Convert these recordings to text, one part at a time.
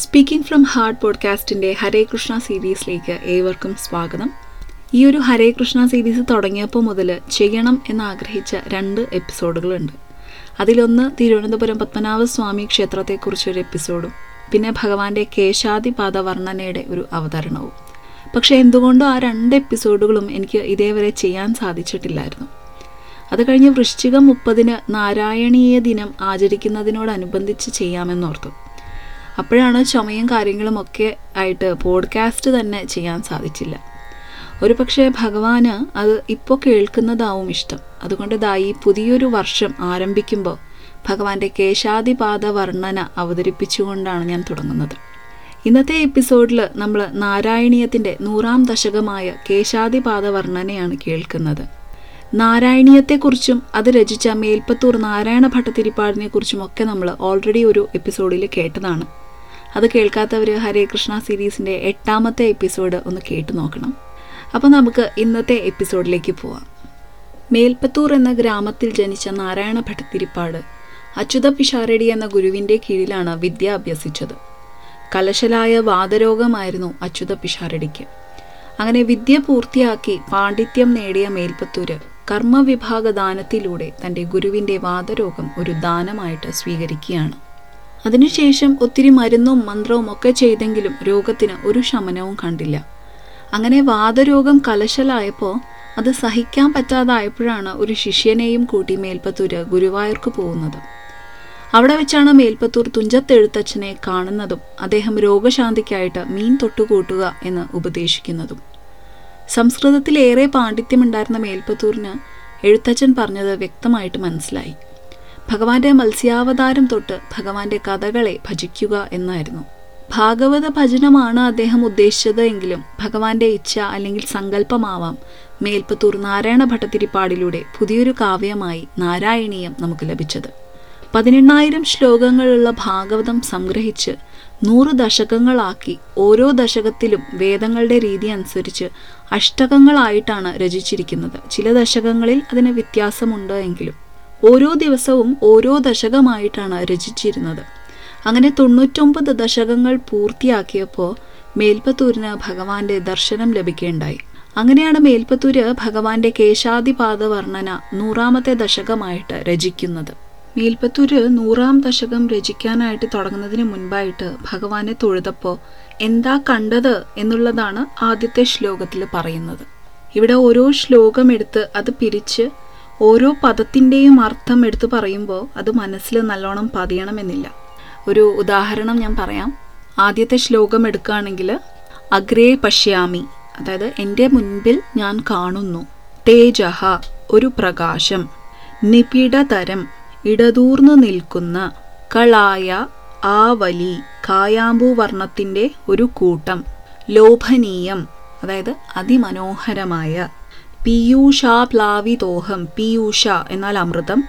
Speaking from heart പോഡ്കാസ്റ്റിന്റെ ഹരേ കൃഷ്ണ സീരീസിലേക്ക് ഏവർക്കും സ്വാഗതം. ഈ ഒരു ഹരേ കൃഷ്ണ സീരീസ് തുടങ്ങിയപ്പോൾ മുതൽ ചെയ്യണം എന്നാഗ്രഹിച്ച രണ്ട് എപ്പിസോഡുകളുണ്ട്. അതിലൊന്ന് തിരുവനന്തപുരം പത്മനാഭ സ്വാമി ക്ഷേത്രത്തെക്കുറിച്ചൊരു എപ്പിസോഡും പിന്നെ ഭഗവാന്റെ കേശാദിപാദ വർണനയുടെ ഒരു അവതരണവും. പക്ഷേ എന്തുകൊണ്ടോ ആ രണ്ട് എപ്പിസോഡുകളും എനിക്ക് ഇതേവരെ ചെയ്യാൻ സാധിച്ചിട്ടില്ലായിരുന്നു. അത് കഴിഞ്ഞ് വൃശ്ചികം മുപ്പതിന് നാരായണീയ ദിനം ആചരിക്കുന്നതിനോടനുബന്ധിച്ച് ചെയ്യാമെന്നോർത്തു. അപ്പോഴാണ് ചുമയും കാര്യങ്ങളും ഒക്കെ ആയിട്ട് പോഡ്കാസ്റ്റ് തന്നെ ചെയ്യാൻ സാധിച്ചില്ല. ഒരു പക്ഷേ ഭഗവാന് അത് ഇപ്പോൾ കേൾക്കുന്നതാവും ഇഷ്ടം. ഈ പുതിയൊരു വർഷം ആരംഭിക്കുമ്പോൾ ഭഗവാന്റെ കേശാദിപാദ വർണന അവതരിപ്പിച്ചുകൊണ്ടാണ് ഞാൻ തുടങ്ങുന്നത്. ഇന്നത്തെ എപ്പിസോഡിൽ നമ്മൾ നാരായണീയത്തിന്റെ നൂറാം ദശകമായ കേശാദിപാദ വർണനയാണ് കേൾക്കുന്നത്. നാരായണീയത്തെക്കുറിച്ചും അത് രചിച്ച മേൽപ്പത്തൂർ നാരായണ ഭട്ടതിരിപ്പാടിനെക്കുറിച്ചുമൊക്കെ ഒക്കെ നമ്മൾ ഓൾറെഡി ഒരു എപ്പിസോഡിൽ കേട്ടതാണ്. അത് കേൾക്കാത്തവർ ഹരേ കൃഷ്ണ സീരീസിന്റെ എട്ടാമത്തെ എപ്പിസോഡ് ഒന്ന് കേട്ടു നോക്കണം. അപ്പോൾ നമുക്ക് ഇന്നത്തെ എപ്പിസോഡിലേക്ക് പോവാം. മേൽപ്പത്തൂർ എന്ന ഗ്രാമത്തിൽ ജനിച്ച നാരായണ ഭട്ടത്തിരിപ്പാട് അച്യുത പിഷാരടി എന്ന ഗുരുവിന്റെ കീഴിലാണ് വിദ്യ അഭ്യസിച്ചത്. കലശലായ വാദരോഗമായിരുന്നു അച്യുത പിഷാരടിക്ക്. അങ്ങനെ വിദ്യ പൂർത്തിയാക്കി പാണ്ഡിത്യം നേടിയ മേൽപ്പത്തൂര് കർമ്മവിഭാഗ ദാനത്തിലൂടെ തന്റെ ഗുരുവിന്റെ വാതരോഗം ഒരു ദാനമായിട്ട് സ്വീകരിക്കുകയാണ്. അതിനുശേഷം ഒത്തിരി മരുന്നും മന്ത്രവും ഒക്കെ ചെയ്തെങ്കിലും രോഗത്തിന് ഒരു ശമനവും കണ്ടില്ല. അങ്ങനെ വാദരോഗം കലശലായപ്പോൾ അത് സഹിക്കാൻ പറ്റാതായപ്പോഴാണ് ഒരു ശിഷ്യനെയും കൂട്ടി മേൽപ്പത്തൂര് ഗുരുവായൂർക്ക് പോകുന്നത്. അവിടെ വെച്ചാണ് മേൽപ്പത്തൂർ തുഞ്ചത്തെഴുത്തച്ഛനെ കാണുന്നതും അദ്ദേഹം രോഗശാന്തിക്കായിട്ട് മീൻ തൊട്ടുകൂട്ടുക എന്ന് ഉപദേശിക്കുന്നതും. സംസ്കൃതത്തിലേറെ പാണ്ഡിത്യമുണ്ടായിരുന്ന മേൽപ്പത്തൂരിന് എഴുത്തച്ഛൻ പറഞ്ഞത് വ്യക്തമായിട്ട് മനസ്സിലായി. ഭഗവാന്റെ മത്സ്യാവതാരം തൊട്ട് ഭഗവാന്റെ കഥകളെ ഭജിക്കുക എന്നായിരുന്നു. ഭാഗവത ഭജനമാണ് അദ്ദേഹം ഉദ്ദേശിച്ചത് എങ്കിലും ഭഗവാന്റെ ഇച്ഛ അല്ലെങ്കിൽ സങ്കല്പമാവാം. മേൽപ്പത്തൂർ നാരായണ ഭട്ടത്തിരിപ്പാടിലൂടെ പുതിയൊരു കാവ്യമായി നാരായണീയം നമുക്ക് ലഭിച്ചത്. പതിനെണ്ണായിരം ശ്ലോകങ്ങളുള്ള ഭാഗവതം സംഗ്രഹിച്ച് നൂറ് ദശകങ്ങളാക്കി ഓരോ ദശകത്തിലും വേദങ്ങളുടെ രീതി അനുസരിച്ച് അഷ്ടകങ്ങളായിട്ടാണ് രചിച്ചിരിക്കുന്നത്. ചില ദശകങ്ങളിൽ അതിന് വ്യത്യാസമുണ്ട് എങ്കിലും. ഓരോ ദിവസവും ഓരോ ദശകമായിട്ടാണ് രചിച്ചിരുന്നത്. അങ്ങനെ തൊണ്ണൂറ്റൊമ്പത് ദശകങ്ങൾ പൂർത്തിയാക്കിയപ്പോൾ മേൽപ്പത്തൂരിന് ഭഗവാന്റെ ദർശനം ലഭിക്കുകയുണ്ടായി അങ്ങനെയാണ് മേൽപ്പത്തൂര് ഭഗവാന്റെ കേശാദിപാദ വർണന നൂറാമത്തെ ദശകമായിട്ട് രചിക്കുന്നത്. മേൽപ്പത്തൂര് നൂറാം ദശകം രചിക്കാനായിട്ട് തുടങ്ങുന്നതിന് മുൻപായിട്ട് ഭഗവാനെ തൊഴുതപ്പോൾ എന്താ കണ്ടത് എന്നുള്ളതാണ് ആദ്യത്തെ ശ്ലോകത്തിൽ പറയുന്നത്. ഇവിടെ ഓരോ ശ്ലോകം എടുത്ത് അത് പിരിച്ച് ഓരോ പദത്തിന്റെയും അർത്ഥം എടുത്തു പറയുമ്പോൾ അത് മനസ്സിൽ നല്ലോണം പതിയണമെന്നില്ല. ഒരു ഉദാഹരണം ഞാൻ പറയാം. ആദ്യത്തെ ശ്ലോകം എടുക്കുകയാണെങ്കിൽ അഗ്രേ പശ്യാമി അതായത് എന്റെ മുൻപിൽ ഞാൻ കാണുന്നു. തേജഹ ഒരു പ്രകാശം. നിപിടതരം ഇടതൂർന്നു നിൽക്കുന്ന കളായ ആവലി കായാമ്പൂവർണത്തിന്റെ ഒരു കൂട്ടം. ലോഭനീയം അതായത് അതിമനോഹരമായ പീയൂഷാപ്ലാവിതോഹം പീയൂഷ എന്നാൽ അമൃതം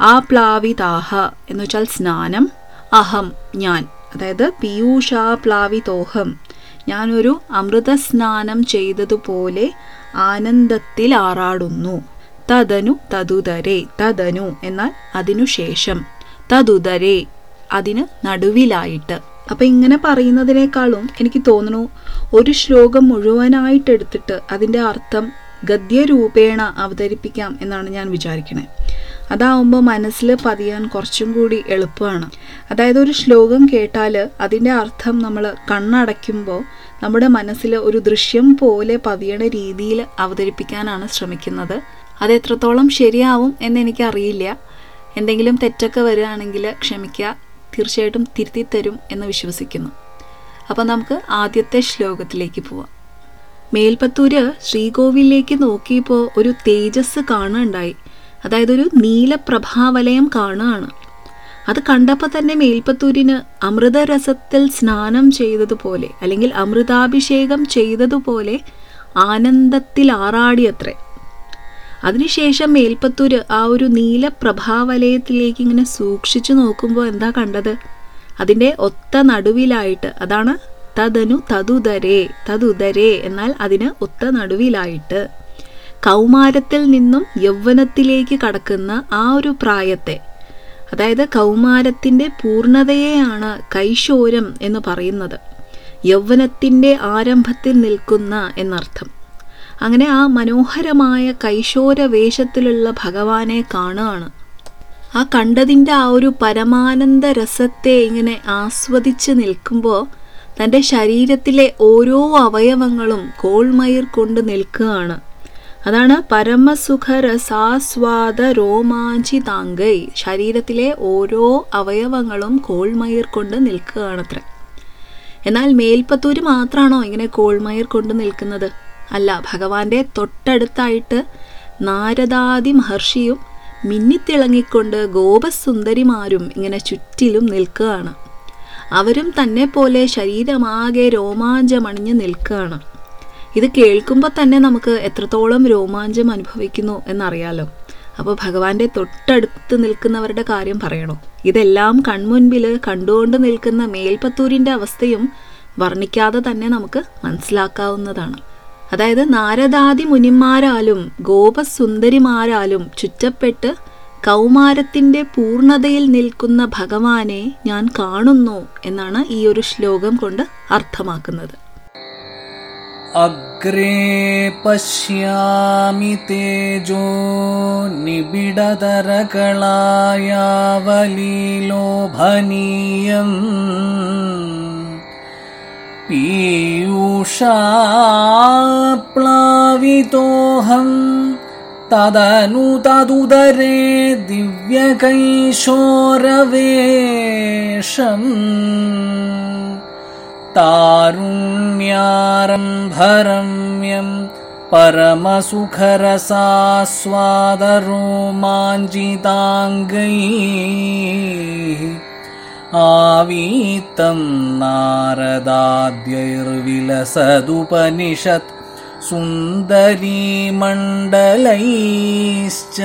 ആ പ്ലാവിതാഹ എന്ന് വെച്ചാൽ സ്നാനം അഹം ഞാൻ. അതായത് പീയൂഷാപ്ലാവിതോഹം ഞാനൊരു അമൃത സ്നാനം ചെയ്തതുപോലെ ആനന്ദത്തിൽ ആറാടുന്നു. തദനു തതുതരെ തദനു എന്നാൽ അതിനുശേഷം തതുതരെ അതിന് നടുവിലായിട്ട്. അപ്പം ഇങ്ങനെ പറയുന്നതിനേക്കാളും എനിക്ക് തോന്നുന്നു ഒരു ശ്ലോകം മുഴുവനായിട്ട് എടുത്തിട്ട് അതിന്റെ അർത്ഥം ഗദ്യരൂപേണ അവതരിപ്പിക്കാം എന്നാണ് ഞാൻ വിചാരിക്കണേ. അതാവുമ്പോൾ മനസ്സിൽ പതിയാൻ കുറച്ചും കൂടി എളുപ്പമാണ്. അതായത് ഒരു ശ്ലോകം കേട്ടാൽ അതിന്റെ അർത്ഥം നമ്മൾ കണ്ണടയ്ക്കുമ്പോൾ നമ്മുടെ മനസ്സിൽ ഒരു ദൃശ്യം പോലെ പതിയണ രീതിയിൽ അവതരിപ്പിക്കാനാണ് ശ്രമിക്കുന്നത്. അത് എത്രത്തോളം ശരിയാവും എന്നെനിക്കറിയില്ല. എന്തെങ്കിലും തെറ്റൊക്കെ വരികയാണെങ്കിൽ ക്ഷമിക്കുക തീർച്ചയായിട്ടും തിരുത്തി തരും എന്ന് വിശ്വസിക്കുന്നു. അപ്പോൾ നമുക്ക് ആദ്യത്തെ ശ്ലോകത്തിലേക്ക് പോവാം. മേൽപ്പത്തൂര് ശ്രീകോവിലേക്ക് നോക്കിയപ്പോൾ ഒരു തേജസ് കാണുകയുണ്ടായി അതായത് ഒരു നീലപ്രഭാവലയം കാണുകയാണ് അത് കണ്ടപ്പോൾ തന്നെ മേൽപ്പത്തൂരിന് അമൃതരസത്തിൽ സ്നാനം ചെയ്തതുപോലെ അല്ലെങ്കിൽ അമൃതാഭിഷേകം ചെയ്തതുപോലെ ആനന്ദത്തിൽ ആറാടിയത്രേ. അതിനുശേഷം മേൽപ്പത്തൂര് ആ ഒരു നീലപ്രഭാവലയത്തിലേക്ക് ഇങ്ങനെ സൂക്ഷിച്ചു നോക്കുമ്പോൾ എന്താ കണ്ടത്? അതിന്റെ ഒത്ത നടുവിലായിട്ട് അതാണ് തദനു തതുതരേ തതുതരേ എന്നാൽ അതിന് ഒത്ത നടുവിലായിട്ട് കൗമാരത്തിൽ നിന്നും യൗവനത്തിലേക്ക് കടക്കുന്ന ആ ഒരു പ്രായത്തെ അതായത് കൗമാരത്തിന്റെ പൂർണതയെയാണ് കൈശോരം എന്ന് പറയുന്നത്. യൗവനത്തിന്റെ ആരംഭത്തിൽ നിൽക്കുന്ന എന്നർത്ഥം. അങ്ങനെ ആ മനോഹരമായ കൈശോര വേഷത്തിലുള്ള ഭഗവാനെ കാണുകയാണ്. ആ കണ്ടതിന്റെ ആ ഒരു പരമാനന്ദ രസത്തെ ഇങ്ങനെ ആസ്വദിച്ച് നിൽക്കുമ്പോൾ തന്റെ ശരീരത്തിലെ ഓരോ അവയവങ്ങളും കോൾമയിർ കൊണ്ട് നിൽക്കുകയാണ്. അതാണ് പരമസുഖരസാസ്വാദ രോമാഞ്ചി താങ്കൈ. ശരീരത്തിലെ ഓരോ അവയവങ്ങളും കോൾമയിർ കൊണ്ട് നിൽക്കുകയാണത്രേ. എന്നാൽ മേൽപ്പത്തൂര് മാത്രമാണോ ഇങ്ങനെ കോൾമയിർ കൊണ്ട് നിൽക്കുന്നത്? അല്ല ഭഗവാന്റെ തൊട്ടടുത്തായിട്ട് നാരദാദി മഹർഷിയും മിന്നിത്തിളങ്ങിക്കൊണ്ട് ഗോപസുന്ദരിമാരും ഇങ്ങനെ ചുറ്റിലും നിൽക്കുകയാണ്. അവരും തന്നെ പോലെ ശരീരമാകെ രോമാഞ്ചമണിഞ്ഞ് നിൽക്കുകയാണ്. ഇത് കേൾക്കുമ്പോൾ തന്നെ നമുക്ക് എത്രത്തോളം രോമാഞ്ചം അനുഭവിക്കുന്നു എന്നറിയാലോ. അപ്പോൾ ഭഗവാന്റെ തൊട്ടടുത്ത് നിൽക്കുന്നവരുടെ കാര്യം പറയണോ? ഇതെല്ലാം കൺമുൻപിൽ കണ്ടുകൊണ്ട് നിൽക്കുന്ന മേൽപ്പത്തൂരിന്റെ അവസ്ഥയും വർണിക്കാതെ തന്നെ നമുക്ക് മനസ്സിലാക്കാവുന്നതാണ്. അതായത് നാരദാദി മുനിമാരാലും ഗോപസുന്ദരിമാരാലും ചുറ്റപ്പെട്ട് കൗമാരത്തിൻ്റെ പൂർണ്ണതയിൽ നിൽക്കുന്ന ഭഗവാനെ ഞാൻ കാണുന്നു എന്നാണ് ഈ ഒരു ശ്ലോകം കൊണ്ട് അർത്ഥമാക്കുന്നത് अग्रे पश्यामि तेजो निबिडतरकलायावलीलोभनीयम् पीयूषा प्लावितोऽहम् तदनु तदुदरे दिव्यकैशोरवेशम् तारुण्यारम्भरम्यम् परमसुखरसास्वादरोमाञ्जिताङ्गैः आवीतं नारदाद्यैर्विलसदुपनिषत् സുന്ദരീമണ്ഡലൈശ്ച.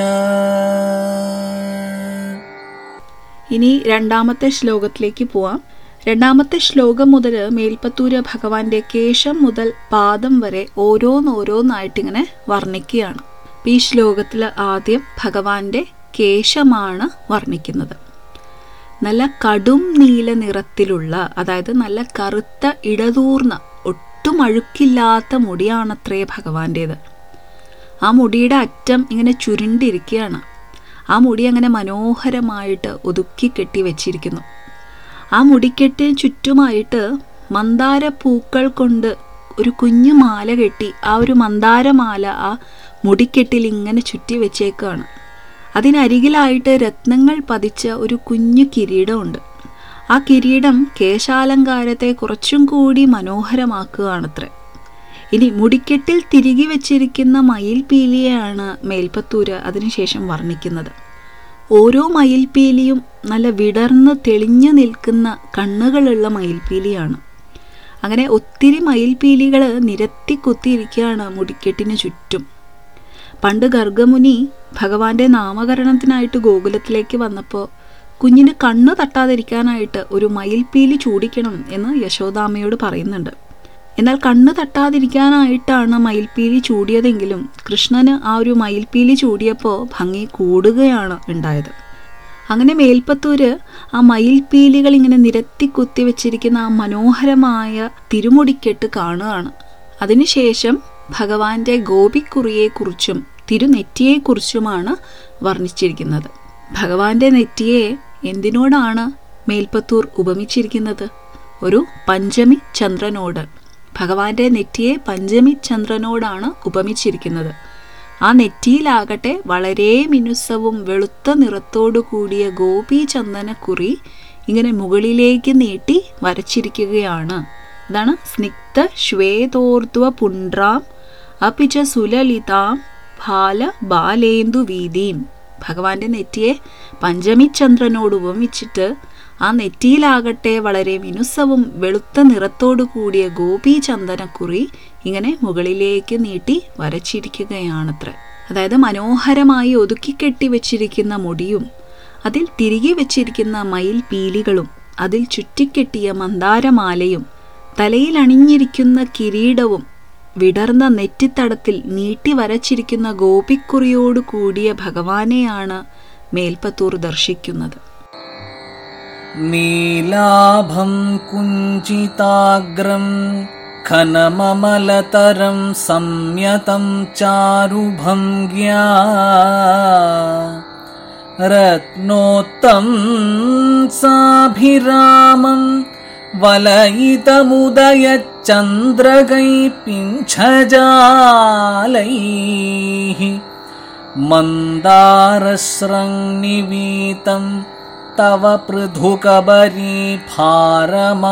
ഇനി രണ്ടാമത്തെ ശ്ലോകത്തിലേക്ക് പോവാം. രണ്ടാമത്തെ ശ്ലോകം മുതൽ മേൽപ്പത്തൂര് ഭഗവാന്റെ കേശം മുതൽ പാദം വരെ ഓരോന്നോരോന്നായിട്ട് ഇങ്ങനെ വർണിക്കുകയാണ്. ഈ ശ്ലോകത്തിൽ ആദ്യം ഭഗവാന്റെ കേശമാണ് വർണിക്കുന്നത്. നല്ല കടും നീല നിറത്തിലുള്ള അതായത് നല്ല കറുത്ത ഇടതൂർന്ന ഒട്ടും അഴുക്കില്ലാത്ത മുടിയാണത്രേ ഭഗവാന്റേത്. ആ മുടിയുടെ അറ്റം ഇങ്ങനെ ചുരുണ്ടിരിക്കുകയാണ്. ആ മുടി അങ്ങനെ മനോഹരമായിട്ട് ഒതുക്കി കെട്ടി വെച്ചിരിക്കുന്നു. ആ മുടിക്കെട്ടിന് ചുറ്റുമായിട്ട് മന്ദാര പൂക്കൾ കൊണ്ട് ഒരു കുഞ്ഞു മാല കെട്ടി ആ ഒരു മന്ദാരമാല ആ മുടിക്കെട്ടിൽ ഇങ്ങനെ ചുറ്റി വെച്ചേക്കാണ്. അതിനരികിലായിട്ട് രത്നങ്ങൾ പതിച്ച ഒരു കുഞ്ഞു കിരീടമുണ്ട്. ആ കിരീടം കേശാലങ്കാരത്തെ കുറച്ചും കൂടി മനോഹരമാക്കുകയാണത്രേ. ഇനി മുടിക്കെട്ടിൽ തിരികെ വെച്ചിരിക്കുന്ന മയിൽപീലിയെയാണ് മേൽപ്പത്തൂര് അതിനുശേഷം വർണിക്കുന്നത്. ഓരോ മയിൽപീലിയും നല്ല വിടർന്ന് തെളിഞ്ഞു നിൽക്കുന്ന കണ്ണുകളുള്ള മയിൽപീലിയാണ്. അങ്ങനെ ഒത്തിരി മയിൽപീലികൾ നിരത്തി കുത്തിയിരിക്കുകയാണ് മുടിക്കെട്ടിന് ചുറ്റും. പണ്ട് ഗർഗമുനി ഭഗവാന്റെ നാമകരണത്തിനായിട്ട് ഗോകുലത്തിലേക്ക് വന്നപ്പോൾ കുഞ്ഞിന് കണ്ണ് തട്ടാതിരിക്കാനായിട്ട് ഒരു മയിൽപ്പീലി ചൂടിക്കണം എന്ന് യശോദാമ്മയോട് പറയുന്നുണ്ട്. എന്നാൽ കണ്ണ് തട്ടാതിരിക്കാനായിട്ടാണ് മയിൽപ്പീലി ചൂടിയതെങ്കിലും കൃഷ്ണന് ആ ഒരു മയിൽപ്പീലി ചൂടിയപ്പോൾ ഭംഗി കൂടുകയാണ് ഉണ്ടായത്. അങ്ങനെ മേൽപ്പത്തൂര് ആ മയിൽപ്പീലികൾ ഇങ്ങനെ നിരത്തി കുത്തി വെച്ചിരിക്കുന്ന ആ മനോഹരമായ തിരുമുടിക്കെട്ട് കാണുകയാണ്. അതിനുശേഷം ഭഗവാന്റെ ഗോപിക്കുറിയെക്കുറിച്ചും തിരുനെറ്റിയെക്കുറിച്ചുമാണ് വർണിച്ചിരിക്കുന്നത്. ഭഗവാന്റെ നെറ്റിയെ എന്തിനോടാണ് മേൽപ്പത്തൂർ ഉപമിച്ചിരിക്കുന്നത്? ഒരു പഞ്ചമി ചന്ദ്രനോട്. ഭഗവാന്റെ നെറ്റിയെ പഞ്ചമി ചന്ദ്രനോടാണ് ഉപമിച്ചിരിക്കുന്നത്. ആ നെറ്റിയിലാകട്ടെ വളരെ മിനുസവും വെളുത്ത നിറത്തോടു കൂടിയ ഗോപീചന്ദനക്കുറി ഇങ്ങനെ മുകളിലേക്ക് നീട്ടി വരച്ചിരിക്കുകയാണ്. ഇതാണ് സ്നിഗ്ധ ശ്വേതോർധ്വ പുണ്ട്രാം അപിച സുലലിതാം ബാല ബാലേന്ദു വീതിയും ഭഗവാന്റെ നെറ്റിയെ പഞ്ചമിചന്ദ്രനോട് ഉപമിച്ചിട്ട് ആ നെറ്റിയിലാകട്ടെ വളരെ മിനുസവും വെളുത്ത നിറത്തോടു കൂടിയ ഗോപി ചന്ദനക്കുറി ഇങ്ങനെ മുകളിലേക്ക് നീട്ടി വരച്ചിരിക്കുകയാണത്രേ. അതായത് മനോഹരമായി ഒതുക്കിക്കെട്ടി വെച്ചിരിക്കുന്ന മുടിയും അതിൽ തിരികെ വെച്ചിരിക്കുന്ന മയിൽ പീലികളും അതിൽ ചുറ്റിക്കെട്ടിയ മന്ദാരമാലയും തലയിൽ അണിഞ്ഞിരിക്കുന്ന കിരീടവും വിടർന്ന നെറ്റിത്തടത്തിൽ നീട്ടി വരച്ചിരിക്കുന്ന ഗോപിക്കുറിയോടു കൂടിയ ഭഗവാനെയാണ് മേൽപ്പത്തൂർ ദർശിക്കുന്നത്. നീലാഭം കുഞ്ചിതാഗ്രം ഖനമമലതരം സംയതം ചാരുഭംഗ്യാ രത്നോത്തം സാഭിരാമം वलयितमुदयच्चन्द्रगै पिञ्छजालैः तव पृथुकबरी भारमालोकयेऽहम्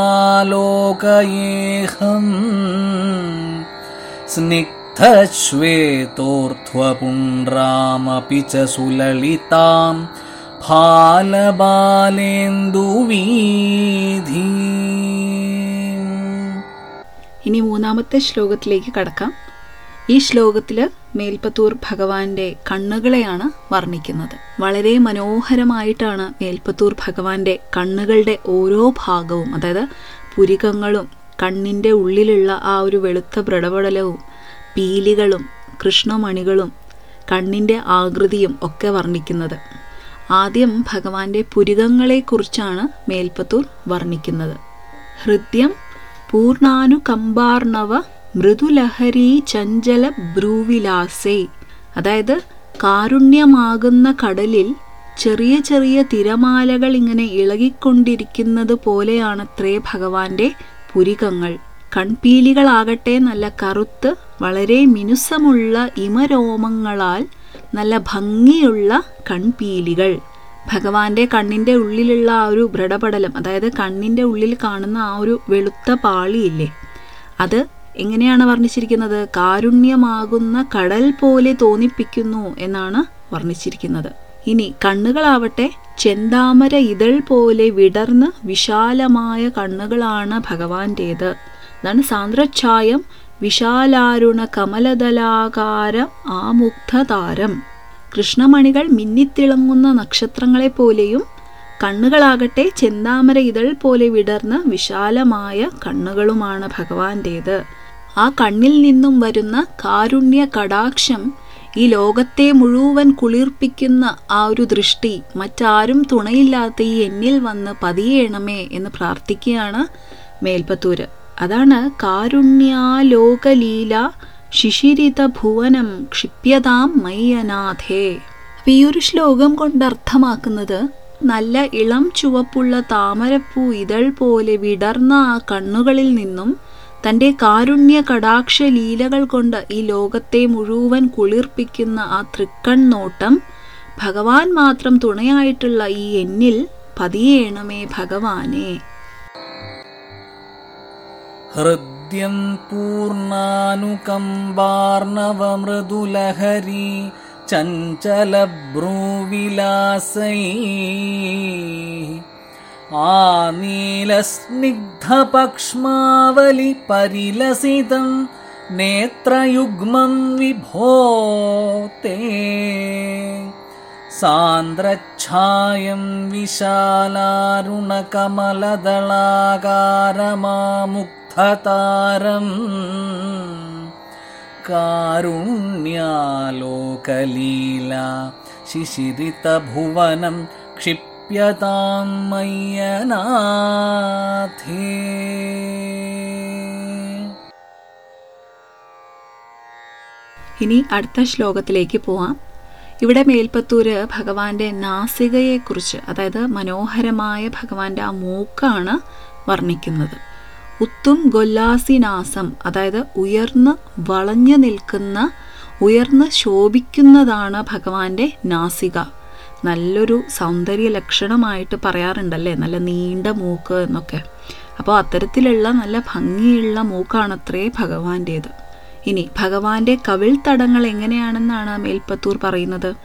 स्निग्धश्वेतोर्ध्वपुण्ड्रामपि च सुललिताम् ഫാലബാലേന്ദുവീധി. ഇനി മൂന്നാമത്തെ ശ്ലോകത്തിലേക്ക് കടക്കാം. ഈ ശ്ലോകത്തിൽ മേൽപ്പത്തൂർ ഭഗവാന്റെ കണ്ണുകളെയാണ് വർണിക്കുന്നത്. വളരെ മനോഹരമായിട്ടാണ് മേൽപ്പത്തൂർ ഭഗവാന്റെ കണ്ണുകളുടെ ഓരോ ഭാഗവും അതായത് പുരികങ്ങളും കണ്ണിന്റെ ഉള്ളിലുള്ള ആ ഒരു വെളുത്ത പ്രടപടലവും പീലികളും കൃഷ്ണമണികളും കണ്ണിന്റെ ആകൃതിയും ഒക്കെ വർണിക്കുന്നത്. ആദ്യം ഭഗവാന്റെ പുരികങ്ങളെക്കുറിച്ചാണ് മേൽപ്പത്തൂർ വർണിക്കുന്നത്. ഹൃദ്യം പൂർണാനുകമ്പാർണവ മൃദുലഹരി ചഞ്ചല ബ്രൂവിലാസേ. അതായത് കാരുണ്യമാകുന്ന കടലിൽ ചെറിയ ചെറിയ തിരമാലകൾ ഇങ്ങനെ ഇളകിക്കൊണ്ടിരിക്കുന്നത് പോലെയാണത്രേ ഭഗവാന്റെ പുരികങ്ങൾ. കൺപീലികളാകട്ടെ നല്ല കറുത്ത് വളരെ മിനുസമുള്ള ഇമരോമങ്ങളാൽ നല്ല ഭംഗിയുള്ള കൺപീലികൾ. ഭഗവാന്റെ കണ്ണിന്റെ ഉള്ളിലുള്ള ആ ഒരു ബ്രടപടലം അതായത് കണ്ണിന്റെ ഉള്ളിൽ കാണുന്ന ആ ഒരു വെളുത്ത പാളിയില്ലേ അത് എങ്ങനെയാണ് വർണിച്ചിരിക്കുന്നത്? കാരുണ്യമാകുന്ന കടൽ പോലെ തോന്നിപ്പിക്കുന്നു എന്നാണ് വർണിച്ചിരിക്കുന്നത്. ഇനി കണ്ണുകളാവട്ടെ ചെന്താമര ഇതൾ പോലെ വിടർന്ന് വിശാലമായ കണ്ണുകളാണ് ഭഗവാന്റേത്. അതാണ് സാന്ദ്രഛായം വിശാലാരുണ കമലദലാകാര ആമുഗ്ധതാരം. കൃഷ്ണമണികൾ മിന്നിത്തിളങ്ങുന്ന നക്ഷത്രങ്ങളെ പോലെയും കണ്ണുകളാകട്ടെ ചെന്താമര ഇതൾ പോലെ വിടർന്ന് വിശാലമായ കണ്ണുകളുമാണ് ഭഗവാന്റേത്. ആ കണ്ണിൽ നിന്നും വരുന്ന കാരുണ്യ കടാക്ഷം ഈ ലോകത്തെ മുഴുവൻ കുളിർപ്പിക്കുന്ന ആ ഒരു ദൃഷ്ടി മറ്റാരും തുണയില്ലാത്ത ഈ എന്നിൽ വന്ന് പതിയേണമേ എന്ന് പ്രാർത്ഥിക്കുകയാണ് മേൽപ്പത്തൂര്. അതാണ് കാരുണ്യാലോകലീല ശിശിരിത ഭുവനം ക്ഷിപ്യതാം മയ്യനാഥേ. അപ്പൊ ഈ ഒരു ശ്ലോകം കൊണ്ട് അർത്ഥമാക്കുന്നത് നല്ല ഇളം ചുവപ്പുള്ള താമരപ്പൂ ഇതൾ പോലെ വിടർന്ന ആ കണ്ണുകളിൽ നിന്നും തന്റെ കാരുണ്യ കടാക്ഷ ലീലകൾ കൊണ്ട് ഈ ലോകത്തെ മുഴുവൻ കുളിർപ്പിക്കുന്ന ആ തൃക്കൺ നോട്ടം ഭഗവാൻ മാത്രം തുണയായിട്ടുള്ള ഈ എന്നിൽ പതിയേണമേ ഭഗവാനെ. हृद्यं पूर्णानुकम्बार्णवमृदुलहरी चञ्चलभ्रूविलासैः आनीलस्निग्धपक्ष्मावलिपरिलसितं नेत्रयुग्मं विभो ते। सान्द्रच्छायं അതാരം കാരുണ്യാലോകലീല ശിശിരിതഭുവനം ക്ഷിപ്യതാം മയ്യനാഥേ ഇനി അടുത്ത ശ്ലോകത്തിലേക്ക് പോവാം ഇവിടെ മേൽപ്പത്തൂര് ഭഗവാന്റെ നാസികയെക്കുറിച്ച് അതായത് മനോഹരമായ ഭഗവാന്റെ ആ മൂക്കാണ് വർണിക്കുന്നത് ഉത്തും ഗൊല്ലാസിനാസം അതായത് ഉയർന്ന് വളഞ്ഞു നിൽക്കുന്ന ഉയർന്ന് ശോഭിക്കുന്നതാണ് ഭഗവാന്റെ നാസിക. നല്ലൊരു സൗന്ദര്യ ലക്ഷണമായിട്ട് പറയാറുണ്ടല്ലേ? നല്ല നീണ്ട മൂക്ക് എന്നൊക്കെ. അപ്പോൾ അത്തരത്തിലുള്ള നല്ല ഭംഗിയുള്ള മൂക്കാണത്രേ ഭഗവാന്റേത്. ഇനി ഭഗവാന്റെ കവിൾ തടങ്ങൾ എങ്ങനെയാണെന്നാണ് മേൽപ്പത്തൂർ പറയുന്നത്?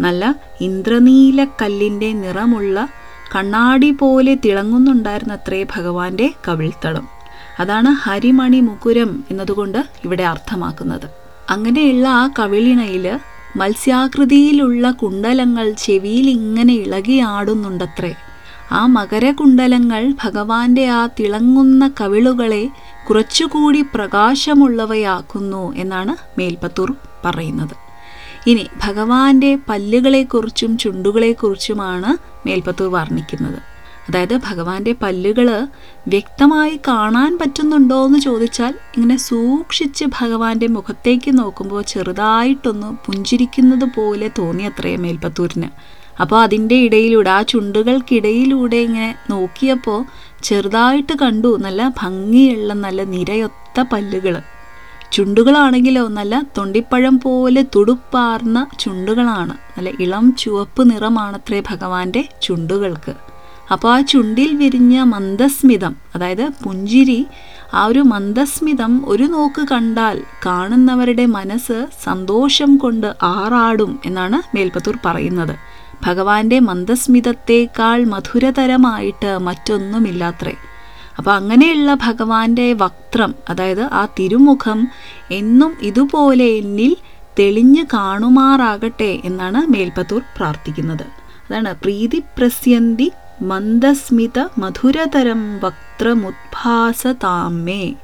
നല്ല ഇന്ദ്രനീല കല്ലിന്റെ നിറമുള്ള കണ്ണാടി പോലെ തിളങ്ങുന്നുണ്ടായിരുന്നത്രേ ഭഗവാന്റെ കവിൾത്തടം. അതാണ് ഹരിമണി മുകുരം എന്നതുകൊണ്ട് ഇവിടെ അർത്ഥമാക്കുന്നത്. അങ്ങനെയുള്ള ആ കവിളിണയിൽ മത്സ്യാകൃതിയിലുള്ള കുണ്ടലങ്ങൾ ചെവിയിൽ ഇങ്ങനെ ഇളകിയാടുന്നുണ്ടത്രേ ആ മകരകുണ്ടലങ്ങൾ ഭഗവാന്റെ ആ തിളങ്ങുന്ന കവിളുകളെ കുറച്ചുകൂടി പ്രകാശമുള്ളവയാക്കുന്നു എന്നാണ് മേൽപ്പത്തൂർ പറയുന്നത്. ഇനി ഭഗവാന്റെ പല്ലുകളെക്കുറിച്ചും ചുണ്ടുകളെക്കുറിച്ചുമാണ് മേൽപ്പത്തൂർ വർണിക്കുന്നത്. അതായത് ഭഗവാന്റെ പല്ലുകൾ വ്യക്തമായി കാണാൻ പറ്റുന്നുണ്ടോ എന്ന് ചോദിച്ചാൽ ഇങ്ങനെ സൂക്ഷിച്ച് ഭഗവാന്റെ മുഖത്തേക്ക് നോക്കുമ്പോൾ ചെറുതായിട്ടൊന്ന് പുഞ്ചിരിക്കുന്നത് പോലെ തോന്നി അത്രയും മേൽപ്പത്തൂരിന്. അപ്പോൾ അതിന്റെ ഇടയിലൂടെ ആ ചുണ്ടുകൾക്കിടയിലൂടെ ഇങ്ങനെ നോക്കിയപ്പോൾ ചെറുതായിട്ട് കണ്ടു നല്ല ഭംഗിയുള്ള നല്ല നിരയൊത്ത പല്ലുകൾ ചുണ്ടുകളാണെങ്കിലോ നല്ല തൊണ്ടിപ്പഴം പോലെ തുടുപ്പാർന്ന ചുണ്ടുകളാണ്. നല്ല ഇളം ചുവപ്പ് നിറമാണത്രേ ഭഗവാന്റെ ചുണ്ടുകൾക്ക്. അപ്പോൾ ആ ചുണ്ടിൽ വിരിഞ്ഞ മന്ദസ്മിതം അതായത് പുഞ്ചിരി ആ ഒരു മന്ദസ്മിതം ഒരു നോക്ക് കണ്ടാൽ കാണുന്നവരുടെ മനസ്സ് സന്തോഷം കൊണ്ട് ആറാടും എന്നാണ് മേൽപ്പത്തൂർ പറയുന്നത്. ഭഗവാന്റെ മന്ദസ്മിതത്തേക്കാൾ മധുരതരമായിട്ട് മറ്റൊന്നുമില്ലാത്രേ. അപ്പോൾ അങ്ങനെയുള്ള ഭഗവാന്റെ വക്ത്രം അതായത് ആ തിരുമുഖം എന്നും ഇതുപോലെ എന്നിൽ തെളിഞ്ഞു കാണുമാറാകട്ടെ എന്നാണ് മേൽപ്പത്തൂർ പ്രാർത്ഥിക്കുന്നത്. അതാണ് പ്രീതി പ്രസ്യന്തി മന്ദസ്മിത മധുരതരം വക്രമുദ്ഭാസതാമേ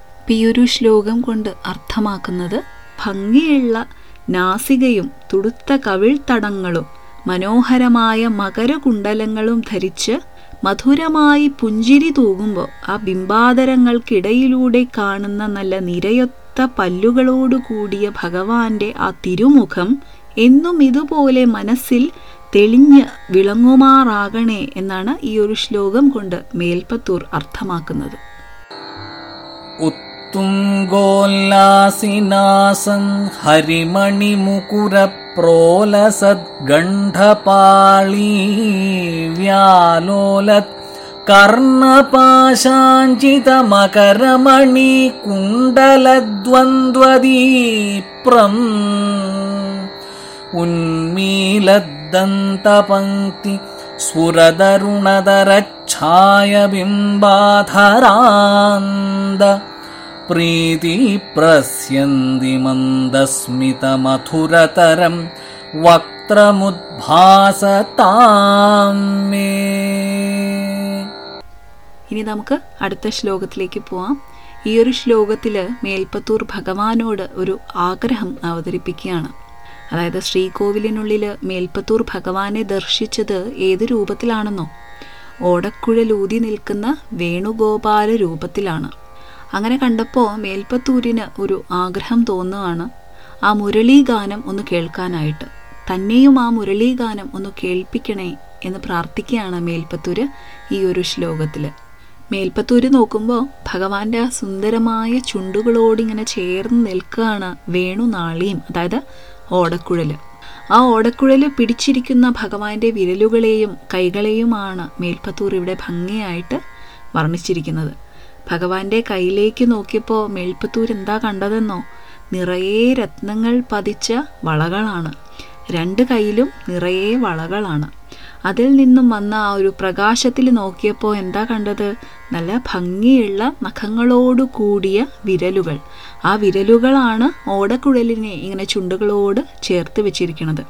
ഒരു ശ്ലോകം കൊണ്ട് അർത്ഥമാക്കുന്നത് ഭംഗിയുള്ള നാസികയും തുടുത്ത കവിൾത്തടങ്ങളും മനോഹരമായ മകരകുണ്ടലങ്ങളും ധരിച്ച് മധുരമായി പുഞ്ചിരി തൂകുമ്പോൾ ആ ബിംബാതരങ്ങൾക്കിടയിലൂടെ കാണുന്ന നല്ല നിരയൊത്ത പല്ലുകളോടുകൂടിയ ഭഗവാന്റെ ആ തിരുമുഖം എന്നും ഇതുപോലെ മനസ്സിൽ തെളിഞ്ഞ് വിളങ്ങുമാറാകണേ എന്നാണ് ഈ ഒരു ശ്ലോകം കൊണ്ട് മേൽപ്പത്തൂർ അർത്ഥമാക്കുന്നത്. ഉത്തുംഗോല്ലാസിനാസൻ ഹരിമണി മുകുര പ്രോലസദ്ഗണ്ഠപാളീ വ്യാലോലത് കർണപാശാഞ്ചിതമകരമണി കുണ്ടലദ്വന്ദ്വദീപ്രം ഉന്മീലദ് उन्मीलद्दन्तपङ्क्ति स्फुरदरुणदरच्छायबिम्बाधरान्द प्रीतिप्रस्यन्ति मन्दस्मितमधुरतरं वक्त्रमुद्भासतां मे ഇനി നമുക്ക് അടുത്ത ശ്ലോകത്തിലേക്ക് പോവാം ഈ ഒരു ശ്ലോകത്തിൽ മേൽപ്പത്തൂർ ഭഗവാനോട് ഒരു ആഗ്രഹം അവതരിപ്പിക്കുകയാണ് അതായത് ശ്രീകോവിലിനുള്ളിൽ മേൽപ്പത്തൂർ ഭഗവാനെ ദർശിച്ചത് ഏത് രൂപത്തിലാണെന്നോ? ഓടക്കുഴലൂതി നിൽക്കുന്ന വേണുഗോപാല രൂപത്തിലാണ്. അങ്ങനെ കണ്ടപ്പോൾ മേൽപ്പത്തൂരിന് ഒരു ആഗ്രഹം തോന്നുകയാണ്. ആ മുരളീഗാനം ഒന്ന് കേൾക്കാനായിട്ട്. തന്നെയും ആ മുരളീഗാനം ഒന്ന് കേൾപ്പിക്കണേ എന്ന് പ്രാർത്ഥിക്കുകയാണ് മേൽപ്പത്തൂര് ഈ ഒരു ശ്ലോകത്തിൽ. മേൽപ്പത്തൂര് നോക്കുമ്പോൾ ഭഗവാന്റെ ആ സുന്ദരമായ ചുണ്ടുകളോടിങ്ങനെ ചേർന്ന് നിൽക്കുകയാണ് വേണുനാളിയും അതായത് ഓടക്കുഴൽ ആ ഓടക്കുഴൽ പിടിച്ചിരിക്കുന്ന ഭഗവാന്റെ വിരലുകളെയും കൈകളെയുമാണ് മേൽപ്പത്തൂർ ഇവിടെ ഭംഗിയായിട്ട് വർണിച്ചിരിക്കുന്നത്. ഭഗവാന്റെ കയ്യിലേക്ക് നോക്കിയപ്പോൾ മേൽപ്പത്തൂർ എന്താ കണ്ടതെന്നോ? നിറയെ രത്നങ്ങൾ പതിച്ച വളകളാണ്. രണ്ട് കൈയിലും നിറയെ വളകളാണ്. അതിൽ നിന്നും വന്ന ആ ഒരു പ്രകാശത്തിൽ നോക്കിയപ്പോൾ എന്താ കണ്ടത്? നല്ല ഭംഗിയുള്ള നഖങ്ങളോട് കൂടിയ വിരലുകൾ. ആ വിരലുകളാണ് ഓടക്കുഴലിനെ ഇങ്ങനെ ചുണ്ടുകളോട് ചേർത്ത് വെച്ചിരിക്കുന്നത്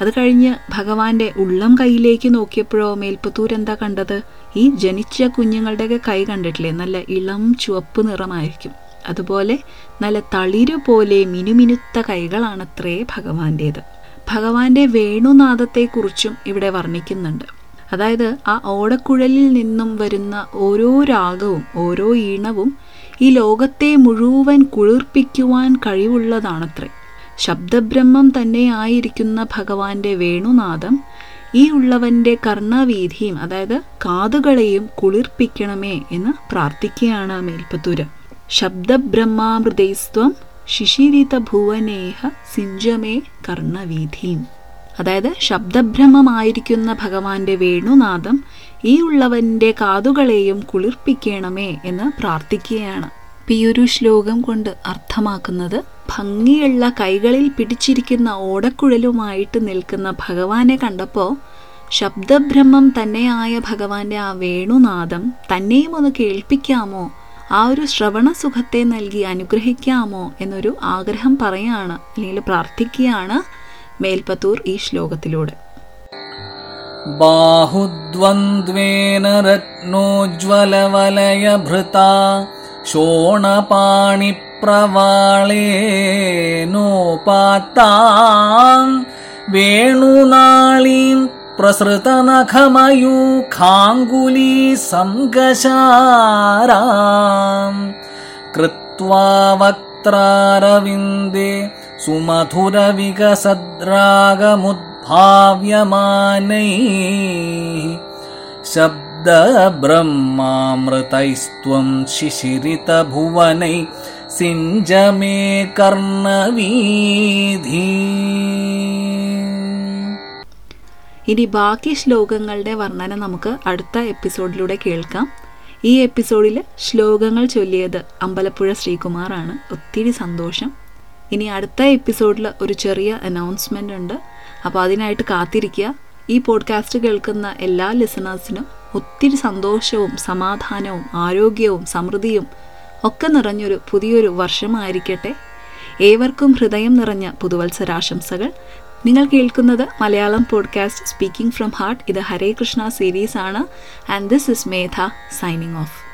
അത് കഴിഞ്ഞ് ഭഗവാന്റെ ഉള്ളം കൈയിലേക്ക് നോക്കിയപ്പോഴോ മേൽപ്പത്തൂർ എന്താ കണ്ടത്? ഈ ജനിച്ച കുഞ്ഞുങ്ങളുടെയൊക്കെ കൈ കണ്ടിട്ടില്ലേ? നല്ല ഇളം ചുവപ്പ് നിറമായിരിക്കും. അതുപോലെ നല്ല തളിരു പോലെ മിനുമിനുത്ത കൈകളാണത്രേ ഭഗവാന്റേത്. ഭഗവാന്റെ വേണുനാഥത്തെക്കുറിച്ചും ഇവിടെ വർണിക്കുന്നുണ്ട്. അതായത് ആ ഓടക്കുഴലിൽ നിന്നും വരുന്ന ഓരോ രാഗവും ഓരോ ഈണവും ഈ ലോകത്തെ മുഴുവൻ കുളിർപ്പിക്കുവാൻ കഴിവുള്ളതാണത്രേ. ശബ്ദബ്രഹ്മം തന്നെയായിരിക്കുന്ന ഭഗവാന്റെ വേണുനാഥം ഈ ഉള്ളവന്റെ കർണവീതിയും അതായത് കാതുകളെയും കുളിർപ്പിക്കണമേ എന്ന് പ്രാർത്ഥിക്കുകയാണ് മേൽപ്പത്തൂര്. ശബ്ദബ്രഹ്മാമൃതൈസ്ത്വം ശിശിരിത ഭുവനേഹ സിഞ്ചമേ കർണവീഥീം അതായത് ശബ്ദഭ്രമമായിരിക്കുന്ന ഭഗവാന്റെ വേണുനാദം ഈ ഉള്ളവന്റെ കാതുകളെയും കുളിർപ്പിക്കണമേ എന്ന് പ്രാർത്ഥിക്കുകയാണ്. ഈ ഒരു ശ്ലോകം കൊണ്ട് അർത്ഥമാക്കുന്നത് ഭംഗിയുള്ള കൈകളിൽ പിടിച്ചിരിക്കുന്ന ഓടക്കുഴലുമായിട്ട് നിൽക്കുന്ന ഭഗവാനെ കണ്ടപ്പോൾ ശബ്ദഭ്രമം തന്നെയായ ഭഗവാന്റെ ആ വേണുനാദം തന്നെയും ഒന്ന് കേൾപ്പിക്കാമോ ആ ഒരു ശ്രവണ സുഖത്തെ നൽകി അനുഗ്രഹിക്കാമോ എന്നൊരു ആഗ്രഹം പറയാണ് അല്ലെങ്കിൽ പ്രാർത്ഥിക്കുകയാണ് മേൽപത്തൂർ ഈ ശ്ലോകത്തിലൂടെ. ബാഹുദ്വന്ദ്വേന രത്നോജ്വലവലയഭൃത വേണുനാളീം प्रसृतनखमयूखाङ्गुली सङ्गशाराम्। कृत्वा वक्त्रारविन्दे सुमधुरविकसद्रागमुद्भाव्यमानैः शब्दब्रह्मामृतैस्त्वं शिशिरितभुवनै सिञ्ज मे कर्णवीधि ഇനി ബാക്കി ശ്ലോകങ്ങളുടെ വർണന നമുക്ക് അടുത്ത എപ്പിസോഡിലൂടെ കേൾക്കാം. ഈ എപ്പിസോഡിൽ ശ്ലോകങ്ങൾ ചൊല്ലിയത് അമ്പലപ്പുഴ ശ്രീകുമാറാണ്. ഒത്തിരി സന്തോഷം. ഇനി അടുത്ത എപ്പിസോഡിൽ ഒരു ചെറിയ അനൗൺസ്മെന്റ് ഉണ്ട്. അപ്പോൾ അതിനായിട്ട് കാത്തിരിക്കുക. ഈ പോഡ്കാസ്റ്റ് കേൾക്കുന്ന എല്ലാ ലിസണേഴ്സിനും ഒത്തിരി സന്തോഷവും സമാധാനവും ആരോഗ്യവും സമൃദ്ധിയും ഒക്കെ നിറഞ്ഞൊരു പുതിയൊരു വർഷമായിരിക്കട്ടെ. ഏവർക്കും ഹൃദയം നിറഞ്ഞ പുതുവത്സരാശംസകൾ. നിങ്ങൾ കേൾക്കുന്നത് Malayalam podcast speaking from heart ഇത് ഹരേ കൃഷ്ണ സീരീസ് ആണ്. And this is Medha signing off